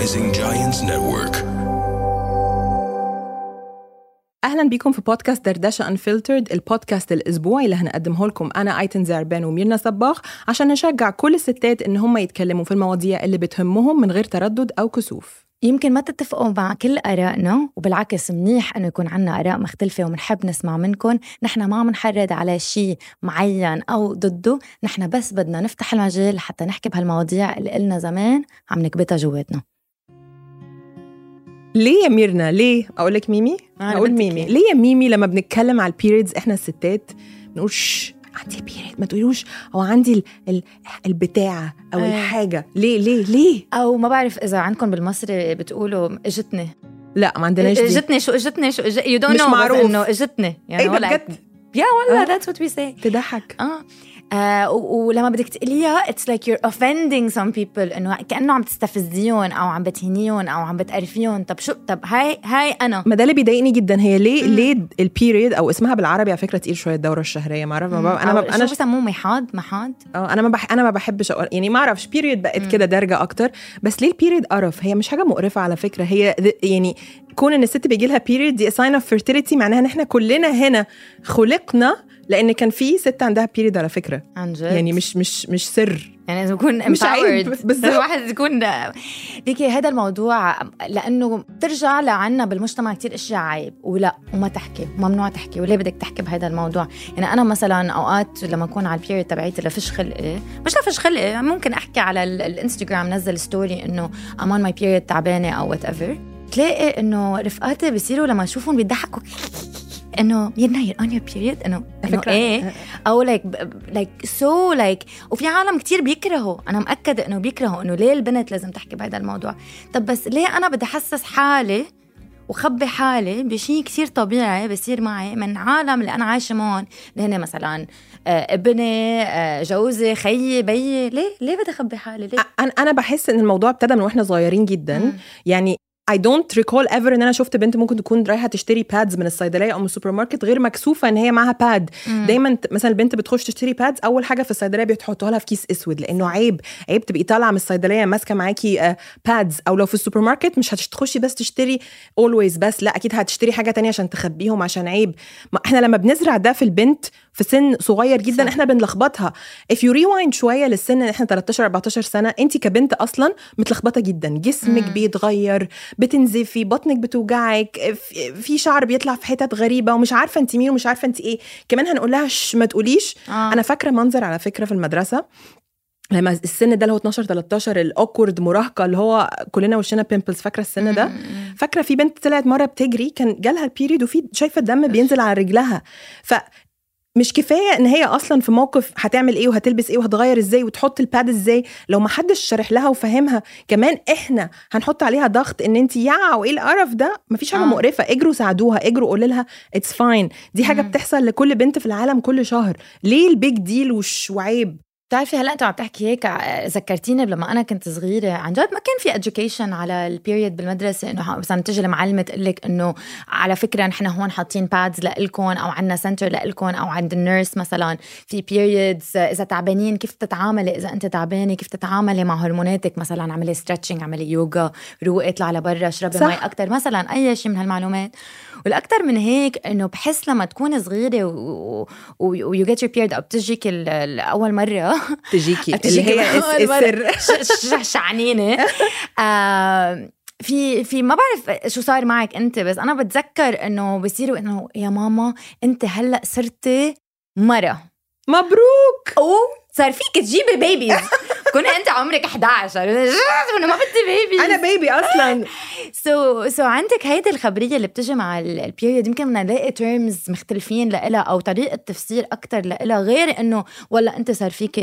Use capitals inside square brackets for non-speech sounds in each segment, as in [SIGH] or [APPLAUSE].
Rising Giants Network. أهلا بيكم في بودكاست دردشة انفلترد البودكاست الأسبوعي اللي هنقدمه لكم. أنا أيتن زعربان وميرنا صباغ عشان نشجع كل الستات إن هم يتكلموا في المواضيع اللي بتهمهم من غير تردد أو كسوف. يمكن ما تتفقوا مع كل آرائنا وبالعكس منيح إنه يكون عنا آراء مختلفة ومنحب نسمع منكم. نحن ما منحرض على شيء معين أو ضده. نحن بس بدنا نفتح المجال لحتى نحكي بهالمواضيع اللي قلنا زمان عم نكبتها جواتنا. ليه يا ميرنا؟ ليه؟ أقول لك ميمي؟ أقول ميمي. إيه؟ ليه يا ميمي لما بنتكلم على ال periods إحنا الستات بنقول عندي period ما تقولوش هو عندي ال ال البتاعة أو آه. الحاجة. ليه؟ ليه؟ ليه؟ أو ما بعرف إذا عندكم بالمصري بتقولوا اجتني. لا ما عندناش دي. اجتني شو اجتني شو you don't مش know معروف. إنه اجتني. يعني إيه ده ولا بجد؟ يا والله. that's what we say تضحك. آه. آه ولما بدك تقليها it's like you're offending some people إنه كأنه عم تستفزيهم أو عم بتهينيهم أو عم بتقرفيهم. طب شو طب هاي هاي أنا. ما ده اللي بيضايقني جدا. هي ليه ليه ال period أو اسمها بالعربي على فكرة تقيل شوية الدورة الشهرية. ما أعرف ما أنا ما شو أنا بسموه؟ محيض؟ محيض؟ آه أنا ما بح... أنا ما بحبش أقول... يعني ما أعرفش period بقت كده درجة أكتر. بس ليه ال period قرف؟ هي مش حاجة مقرفة على فكرة. هي يعني كون إن الست بيجي لها period دي sign of fertility معناها إن إحنا كلنا هنا خلقنا لأن كان في ست عندها period على فكرة. عن جد؟ يعني مش مش مش سر. يعني لازم يكون مش عيب،. [LAUGHS] بالظبط. الواحد يكون ليكي هذا الموضوع لأنه بترجع لعنا بالمجتمع كتير أشياء عيب. ولا وما تحكي ممنوع تحكي. وليه بدك تحكي بهذا الموضوع؟ يعني أنا مثلا أوقات لما أكون على ال period تبعيتي لفش خلقي مش لفش خلقي ممكن أحكي على ال- الإنستغرام نزل story إنه I'm on my period تعبانة أو whatever تلاقي إنه رفقاتي بيصيروا لما يشوفهم بيضحكوا. إنه ميرنا you're on your period انه إنه فكرة- إيه؟ أو like like so like وفي عالم كتير بيكرهوا أنا مأكدة إنه بيكرهوا إنه ليه البنت لازم تحكي بهذا الموضوع؟ طب بس ليه أنا بدي أحسس حالي وخبي حالي بشيء كتير طبيعي بصير معي من عالم اللي أنا عايشة معهم؟ اللي هن مثلا آه، ابني جوزي خيي بيي. ليه؟ ليه بدي أخبي حالي؟ ليه؟ أنا أنا بحس إن الموضوع ابتدى من وإحنا صغيرين جدا. مم. يعني I don't recall ever إن أنا شفت بنت ممكن تكون رايحة تشتري pads من الصيدلية أو من السوبر ماركت غير مكسوفة إن هي معاها pad دايما ت- مثلا البنت بتخش تشتري pads أول حاجة في الصيدلية بيحطوها لها في كيس أسود لأنه عيب. عيب تبقي طالعة من الصيدلية ماسكة معاكي pads أو لو في السوبر ماركت مش هتخشي بس تشتري Always بس لا أكيد هتشتري حاجة تانية عشان تخبيهم عشان عيب. ما إحنا لما بنزرع ده في البنت في سن صغير جدا صح. إحنا بنلخبطها. If you rewind شوية للسن إحنا 13 14 سنة انت كبنت أصلا متلخبطة جدا. جسمك مم. بيتغير بتنزفي بطنك بتوجعك في- شعر بيطلع في حتت غريبة ومش عارفة انت مين ومش عارفة انت إيه. كمان هنقول لها "شش، ما تقوليش. آه. أنا فاكرة منظر على فكرة في المدرسة لما السن ده اللي هو 12 13 ال awkward مراهقة اللي هو كلنا وشنا pimples فاكرة السن ده؟ فاكرة في بنت طلعت مرة بتجري كان جالها ال period وفي شايفة الدم بينزل على رجلها. ف مش كفاية إن هي أصلا في موقف هتعمل إيه وهتلبس إيه وهتغير إزاي وتحط ال pad إزاي. لو ما حدش شارح لها وفهمها كمان إحنا هنحط عليها ضغط إن انت يا وايه القرف ده؟ مفيش حاجة آه. مقرفة. اجروا ساعدوها اجروا قولوا لها it's fine دي حاجة مم. بتحصل لكل بنت في العالم كل شهر. ليه ال big deal وش وعيب؟ بتعرفي هلأ انت عم تحكي هيك ع- ذكرتيني لما أنا كنت صغيرة. عن جد ما كان في education على ال period بالمدرسة إنه مثلا تجي المعلمة تقول لك إنه على فكرة نحن هون حاطين pads لإلكم أو عندنا center لإلكم أو عند ال nurse مثلا. في periods إذا تعبانين كيف تتعاملي إذا أنت تعبانة كيف تتعاملي مع هرموناتك؟ مثلا اعملي stretching اعملي يوغا روقي اطلع لبرا اشربي. مي أكثر مثلا أي شيء من هالمعلومات. والاكثر من هيك إنه بحس لما تكون صغيرة و you get your period أو بتجيك اول مرة. تجيكي اللي بتجيكي هي. السر. [LAUGHS] شعنينة. [LAUGHS] آه، في في ما بعرف شو صار معك أنت بس أنا بتذكر إنه بصيروا إنه يا ماما أنت هلأ صرتي مرة. مبروك! أو صار فيك تجيبي babies [LAUGHS] كنا انت عمرك 11 انه ما بدي baby أنا baby أصلا. [LAUGHS] so so عندك هيدي الخبرية اللي بتجي مع ال period يمكن بدنا نلاقي terms مختلفين لإلها أو طريقة تفسير أكثر لإلها. غير إنه والله أنت صار فيك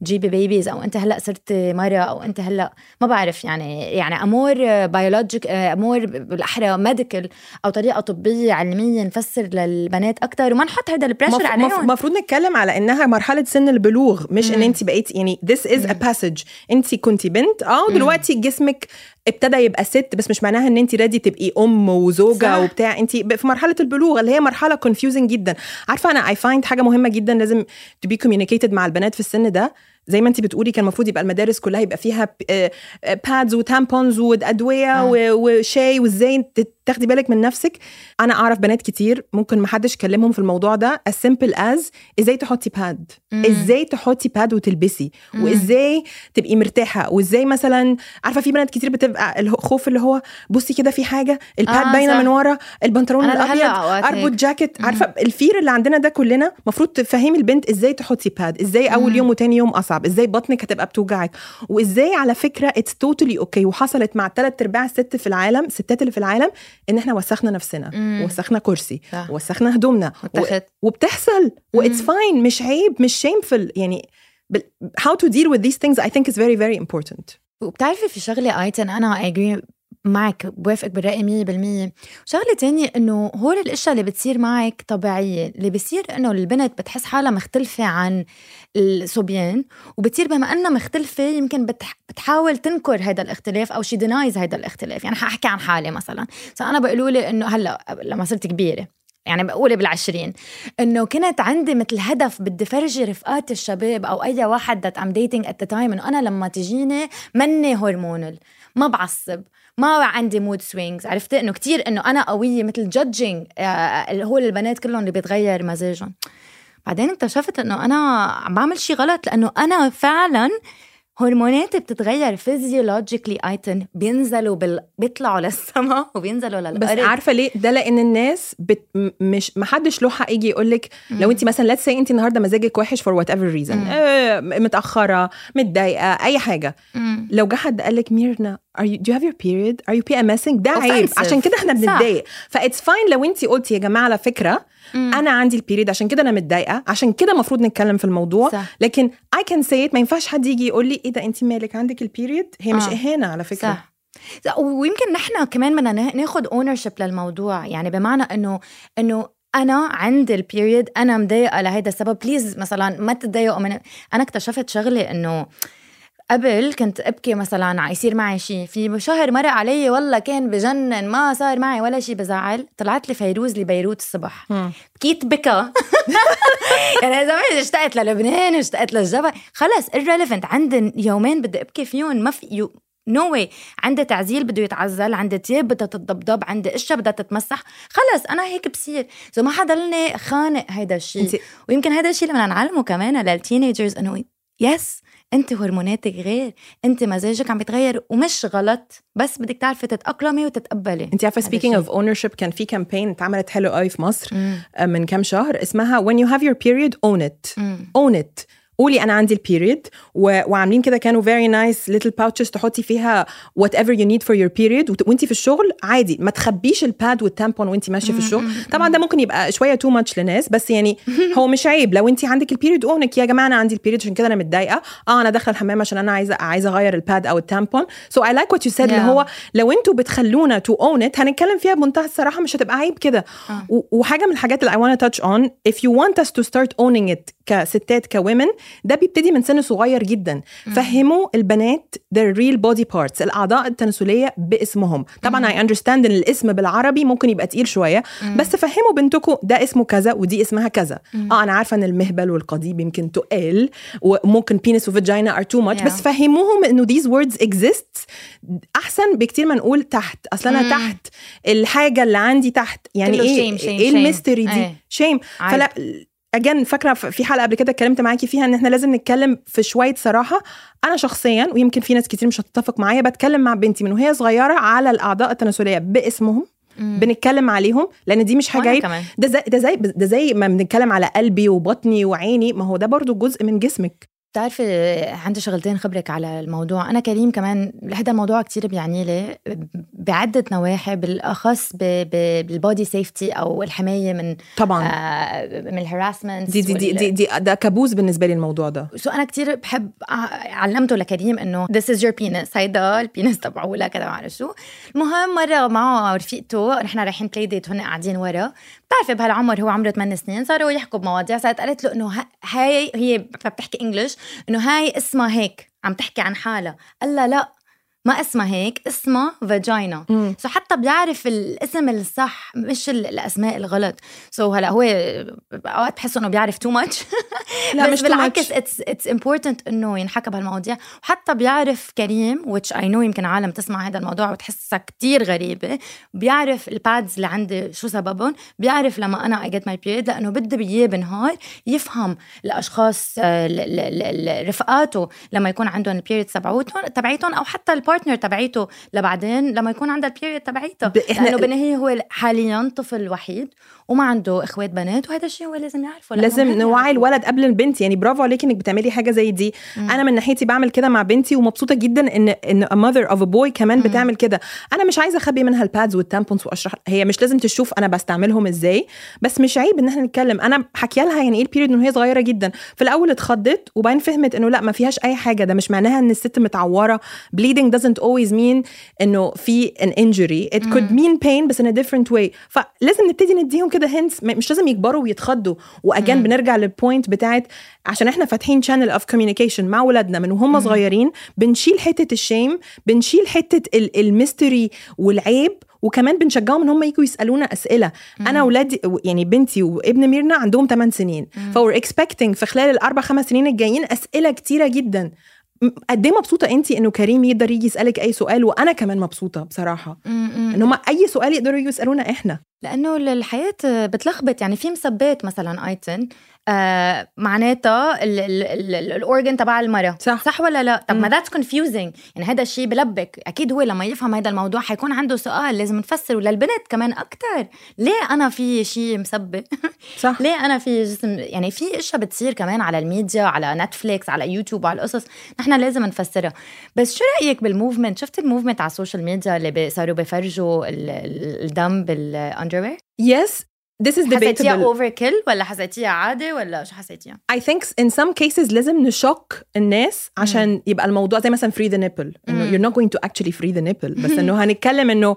تجيبي babies أو أنت هلأ صرت مرة أو أنت هلأ ما بعرف يعني يعني أمور biologic أمور بالأحرى medical أو طريقة طبية علمية نفسر للبنات أكثر وما نحط هذا ال pressure عليهم. المفروض نتكلم على إنها مرحلة سن البلوغ مش إن أنت بقيتي يعني this is a passage. انت كنتي بنت آه دلوقتي جسمك ابتدى يبقى ست بس مش معناها إن انت ready تبقي أم وزوجة صح. وبتاع انت في مرحلة البلوغ اللي هي مرحلة confusing جدا عارفة أنا I find حاجة مهمة جدا لازم to be communicated مع البنات في السن ده زي ما انت بتقولي كان المفروض يبقى المدارس كلها يبقى فيها pads و tampons وأدوية آه. وشاي وإزاي تاخدي بالك من نفسك أنا أعرف بنات كتير ممكن ما حدش كلمهم في الموضوع ده as simple as إزاي تحطي pad مم. إزاي تحطي pad وتلبسي مم. وإزاي تبقي مرتاحة وإزاي مثلا عارفة في بنات كتير بتبقى الخوف اللي هو بصي كده في حاجة ال pad آه باينة من ورا البنطلون الأبيض اربط جاكيت عارفة ال fear اللي عندنا ده كلنا المفروض تفهمي البنت إزاي تحطي pad إزاي أول. يوم وتاني يوم أصعب إزاي بطنك هتبقى بتوجعك وإزاي على فكرة it's totally okay وحصلت مع ثلاث أرباع الست في العالم الستات اللي في العالم إن إحنا وسخنا نفسنا مم. وسخنا كرسي صح. وسخنا هدومنا و... وبتحصل و it's fine مش عيب مش shameful يعني how to deal with these things I think is very very important. وبتعرفي في شغلة ايتن أنا agree معك بوافقك بالرأي 100% وشغلة تانية إنه هول الأشياء اللي بتصير معك طبيعية اللي بصير إنه البنت بتحس حالها مختلفة عن الصبيان وبتصير بما إنها مختلفة يمكن بتح... بتحاول تنكر هذا الاختلاف أو she denies هذا الاختلاف. يعني حاحكي عن حالي مثلا. أنا بقولوا لي إنه هلأ لما صرت كبيرة يعني بقول بالعشرين إنه كنت عندي مثل هدف بدي فرجي رفقات الشباب أو أي واحد that I'm dating at time إنه أنا لما تجيني مني hormonal ما بعصب ما عندي mood swings عرفت إنه كتير إنه أنا قوية مثل judging اللي هو البنات كلهم اللي بيتغير مزاجهم. بعدين اكتشفت إنه أنا عم بعمل شيء غلط لأنه أنا فعلا هرموناتي بتتغير physiologically أيتن بينزلوا بال... بيطلعوا للسماء [LAUGHS] وبينزلوا للأرض. بس عارفة ليه؟ ده لأن الناس بت... مش ما حدش له حق يجي يقول لك لو انت مثلا let's say انت النهارده مزاجك وحش for whatever reason متأخرة متضايقة أي حاجة. مم. لو جه حد قال لك ميرنا are you, do you have your period are you PMSing ده عيب. عشان كده إحنا بنتضايق. ف it's fine لو انت قلتي يا جماعة على فكرة مم. أنا عندي ال period عشان كده أنا متضايقة عشان كده المفروض نتكلم في الموضوع صح. لكن I can see ما ينفعش حد يجي يقول لي إيه ده انت مالك عندك ال period هي مش آه. إهانة على فكرة صح. ويمكن نحن كمان بدنا ناخد ownership للموضوع يعني بمعنى إنه إنه أنا عندي ال period أنا مضايقة لهيدا السبب please مثلا ما تتضايقوا من أنا اكتشفت شغله إنه قبل كنت أبكي مثلا يصير معي شيء في شهر مرق علي والله كان بجنن ما صار معي ولا شيء بزعل. طلعت لي فيروز لبيروت الصبح. بكيت بكى [LAUGHS] يعني زمان اشتقت للبنان اشتقت للجبل. خلص irrelevant. عندي يومين بدي أبكي فيهم. ما في no way عندي تعزيل بده يتعزل عندي تياب بدها تتضبضب عندي اشياء بدها تتمسح. خلص أنا هيك بصير. إذا ما حضلني خانقة هيدا الشيء ويمكن هيدا الشيء اللي بدنا نعلمه كمان لل teenagers إنه yes انت هرموناتك غير انت مزاجك عم بيتغير ومش غلط بس بدك تعرفي تتأقلمي وتتقبلي انت عارفة speaking of ownership كان في campaign اتعملت حلو قوي في مصر مم. آه، من كام شهر اسمها when you have your period own it مم. own it قولي أنا عندي ال period و... وعاملين كده كانوا very nice little pouches تحطي فيها whatever you need for your period وانت في الشغل عادي ما تخبيش ال pad وال tampon وانت ماشية في الشغل. طبعا ده ممكن يبقى شوية too much لناس بس يعني [LAUGHS] هو مش عيب. لو انت عندك ال period own it يا جماعة أنا عندي ال period عشان كده أنا متضايقة. آه أنا داخلة الحمام عشان أنا عايزه عايزة أغير ال pad أو ال tampon so I like what you said اللي هو لو أنتوا بتخلونا to own it هنتكلم فيها بمنتهى الصراحة مش هتبقى عيب كده. آه. وحاجة من الحاجات اللي I want to touch on if you want us to start owning it كستات ك women ده بيبتدي من سن صغير جدا. فهموا البنات their real body parts الأعضاء التناسلية باسمهم. طبعا I understand إن الاسم بالعربي ممكن يبقى تقيل شوية بس فهموا بنتكم ده اسمه كذا ودي اسمها كذا. آه أنا عارفة إن المهبل والقضيب يمكن تقال وممكن penis و vagina are too much بس فهموهم إنه these words exist أحسن بكتير ما نقول تحت. أصل أنا تحت الحاجة اللي عندي تحت. يعني إيه؟ إيه ال mystery دي؟ shame فلا again فاكرة في حلقة قبل كده اتكلمت معاكي فيها إن إحنا لازم نتكلم في شوية صراحة. أنا شخصيا ويمكن في ناس كتير مش هتتفق معايا بتكلم مع بنتي من وهي صغيرة على الأعضاء التناسلية باسمهم مم. بنتكلم عليهم لأن دي مش حاجة عيب. ده زي ده زي ده زي ما بنتكلم على قلبي وبطني وعيني ما هو ده برضو جزء من جسمك. بتعرفي عندي شغلتين خبرك على الموضوع. أنا كريم كمان هذا الموضوع كتير بيعني لي بعدة نواحي بالأخص بال body safety أو الحماية من طبعا. آه من ال harassment دي دي دي, دي, دي ده كابوس بالنسبة لي الموضوع ده. so أنا كتير بحب علمته لكريم إنه this is your penis هيدا ال penis تبعه لا كذا ما شو. المهم مرة معه رفيقته نحن رايحين play date هن قاعدين ورا. بتعرفي بهالعمر هو عمره 8 سنين صاروا يحكوا بمواضيع صارت قالت له إنه هاي هي بتحكي English إنه هاي اسمها هيك عم تحكي عن حالها. قال لا ما اسمها هيك اسمها vagina so حتى بيعرف الاسم الصح مش الأسماء الغلط. so so هلا هو أوقات بحس إنه بيعرف too much لا بس مش بالعكس it's it's important إنه ينحكى بهالمواضيع. وحتى بيعرف كريم which I know يمكن عالم تسمع هذا الموضوع وتحسها كتير غريبة. بيعرف ال pads اللي عندي شو سببهم. بيعرف لما أنا I get my period لأنه بده بييه بالنهار يفهم الأشخاص رفقاته لما يكون عندهم ال period تبعوتهم تبعيتهم أو حتى ال partner تبعيته لبعدين لما يكون عندها ال period تبعيتها لأنه بالنهايه هو حاليا طفل وحيد وما عنده إخوات بنات وهذا الشيء هو لازم يعرفه لازم نوعي الولد قبل البنت. يعني برافو عليكي إنك بتعملي حاجة زي دي. مم. أنا من ناحيتي بعمل كده مع بنتي ومبسوطة جدا ان إن mother of a boy كمان مم. بتعمل كده. أنا مش عايزة أخبي منها ال pads وال tampons وأشرح. هي مش لازم تشوف أنا بستعملهم إزاي بس مش عيب إن إحنا نتكلم. أنا حكي لها يعني إيه ال period وهي صغيرة جدا. في الأول اتخضت وبعدين فهمت إنه لأ ما فيهاش أي حاجة. ده مش معناها إن الست متعورة. bleeding doesn't always mean إنه في an injury. It could mean pain بس in a different way. فلازم نبتدي نديهم كده hints. مش لازم يكبروا ويتخضوا. و again بنرجع لل point بتاعت عشان إحنا فاتحين channel of communication مع ولادنا من وهم صغيرين بنشيل حتة ال shame بنشيل حتة ال mystery والعيب وكمان بنشجعهم إن هم يجوا يسألونا أسئلة. مم. أنا اولادي يعني بنتي وابن ميرنا عندهم 8 سنين. we're expecting في خلال الأربع خمس سنين الجايين أسئلة كتيرة جدا. قد إيه مبسوطة انت إنه كريم يقدر يجي يسألك أي سؤال وأنا كمان مبسوطة بصراحة. ان هم أي سؤال يقدروا يجوا يسألونا إحنا. لأنه الحياة بتلخبط. يعني في مسبات مثلا آيتن آه معناتها ال organ تبع المراه صح. صح ولا لا؟ طب ما that's confusing يعني هذا الشيء بلبك. أكيد هو لما يفهم هذا الموضوع حيكون عنده سؤال لازم نفسر وللبنت كمان أكثر ليه أنا في شيء مسبة؟ [LAUGHS] صح. ليه أنا في جسم؟ يعني في إشياء بتصير كمان على الميديا على نتفليكس على يوتيوب على القصص. نحن لازم نفسرها. بس شو رأيك بال movement شفت ال movement على ال social media اللي صاروا بيفرجوا الدم بال underwear yes This is debatable حسيتيها overkill ولا حسيتيها عادي ولا شو حسيتيها؟ I think in some cases لازم ن shock الناس عشان مم. يبقى الموضوع زي مثلا free the nipple. إنه you're not going to actually free the nipple. بس إنه هنتكلم إنه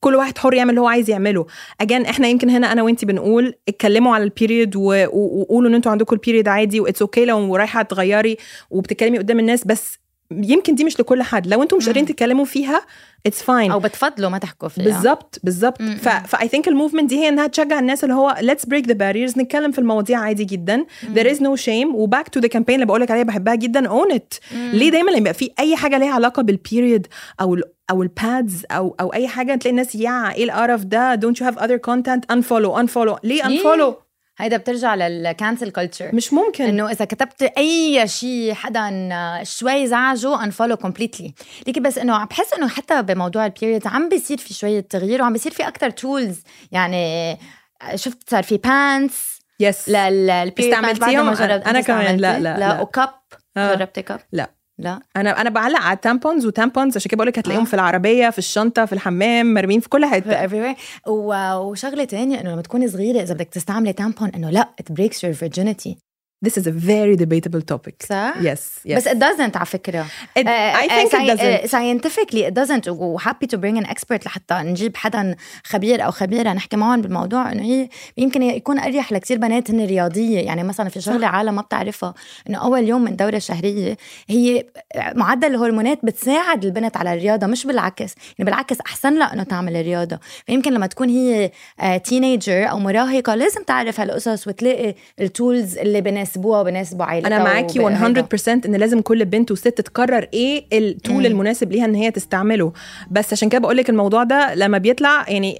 كل واحد حر يعمل اللي هو عايز يعمله. again إحنا يمكن هنا أنا وإنتي بنقول اتكلموا على ال period وقولوا إن أنتوا عندكم ال period عادي و it's okay okay لو رايحة تغيري وبتتكلمي قدام الناس. بس يمكن دي مش لكل حد. لو أنتم مش قادرين تتكلموا فيها it's fine أو بتفضلوا ما تحكوا فيها. بالظبط بالظبط. ف I think ال movement دي هي إنها تشجع الناس اللي هو let's break the barriers نتكلم في المواضيع عادي جدا. there is no shame و back to the campaign اللي بقول لك عليها بحبها جدا own it ليه دايما؟ لما يبقى في أي حاجة ليها علاقة بال period أو ال أو ال pads أو أو أي حاجة تلاقي الناس يا إيه القرف ده؟ don't you have other content unfollow unfollow ليه unfollow هيدا بترجع لل cancel culture مش ممكن. إنه إذا كتبت أي شيء حدا شوي زعجه انفولو completely ليكي بس إنه بحس إنه حتى بموضوع ال period عم بيصير في شوية تغيير وعم بيصير في أكثر tools يعني شفت صار في panties لل period استعملتيهم؟ أنا كمان. لا لا لا, لا. و cup آه. جربتي cup لا. لا. أنا أنا بعلق على tampons و tampons عشان كده بقول لك هتلاقيهم آه. في العربية في الشنطة في الحمام مرمين في كل حتة. وشغلة ثانية إنه لما تكوني صغيرة إذا بدك تستعملي tampon إنه لا it breaks your virginity. This is a very debatable topic. صح؟ Yes, yes. بس it doesn't على فكرة. It, uh, I think uh, it doesn't. Uh, scientifically it doesn't و happy to bring an expert لحتى نجيب حدا خبير أو خبيرة نحكي معهم بالموضوع إنه هي يمكن يكون أريح لكثير بنات هن رياضية يعني مثلا في شغلة عالم ما بتعرفها إنه أول يوم من دورة الشهرية هي معدل الهرمونات بتساعد البنت على الرياضة مش بالعكس يعني بالعكس أحسن لها إنه تعمل الرياضة فيمكن لما تكون هي teenager أو مراهقة لازم تعرف هالقصص وتلاقي ال tools اللي بناسبها يناسبوها ويناسبوا عائلتها أنا معاكي 100% إن لازم كل بنت وست تقرر إيه ال tool المناسب ليها إن هي تستعمله. بس عشان كده بقول لك الموضوع ده لما بيطلع يعني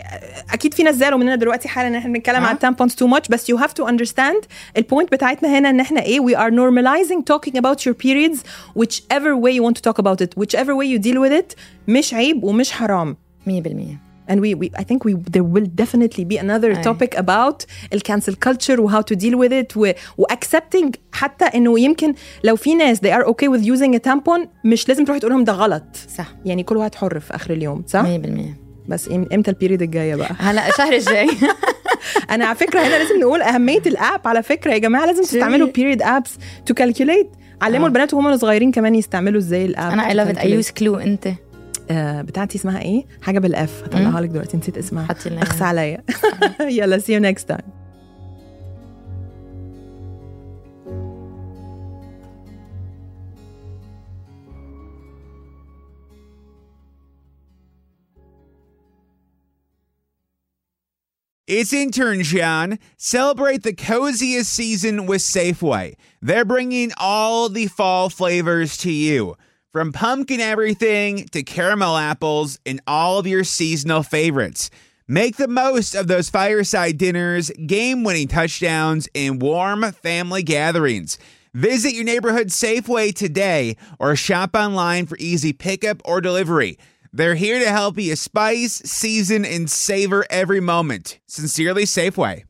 أكيد في ناس زعلوا مننا دلوقتي حالا إن إحنا بنتكلم عن ال tampons too much بس you have to understand ال point بتاعتنا هنا إن إحنا إيه we are normalizing talking about your periods whichever way you want to talk about it whichever way you deal with it مش عيب ومش حرام. 100% and we, we I think we there will definitely be another أي. topic about ال cancel culture و how to deal with it و, و accepting حتى إنه يمكن لو في ناس they are okay with using a tampon مش لازم تروح تقول لهم ده غلط. صح. يعني كل واحد حر في آخر اليوم صح؟ 100% بس إمتى ال period الجاية بقى؟ هلا الشهر الجاي. [LAUGHS] أنا على فكرة هنا لازم نقول أهمية ال app على فكرة يا جماعة لازم تستعملوا period apps to calculate علموا آه. البنات وهم صغيرين كمان يستعملوا إزاي ال app. أنا I love it I use Clue أنت. بتاعتي اسمها ايه حاجه بالاف هطلعها لك دلوقتي نسيت اسمها حطي لنا اخس عليا [LAUGHS] يلا see you next time It's intern John. Celebrate the coziest season with Safeway. They're bringing all the fall flavors to you. From pumpkin everything to caramel apples and all of your seasonal favorites. Make the most of those fireside dinners, game winning touchdowns, and warm family gatherings. Visit your neighborhood Safeway today or shop online for easy pickup or delivery. They're here to help you spice, season, and savor every moment. Sincerely, Safeway.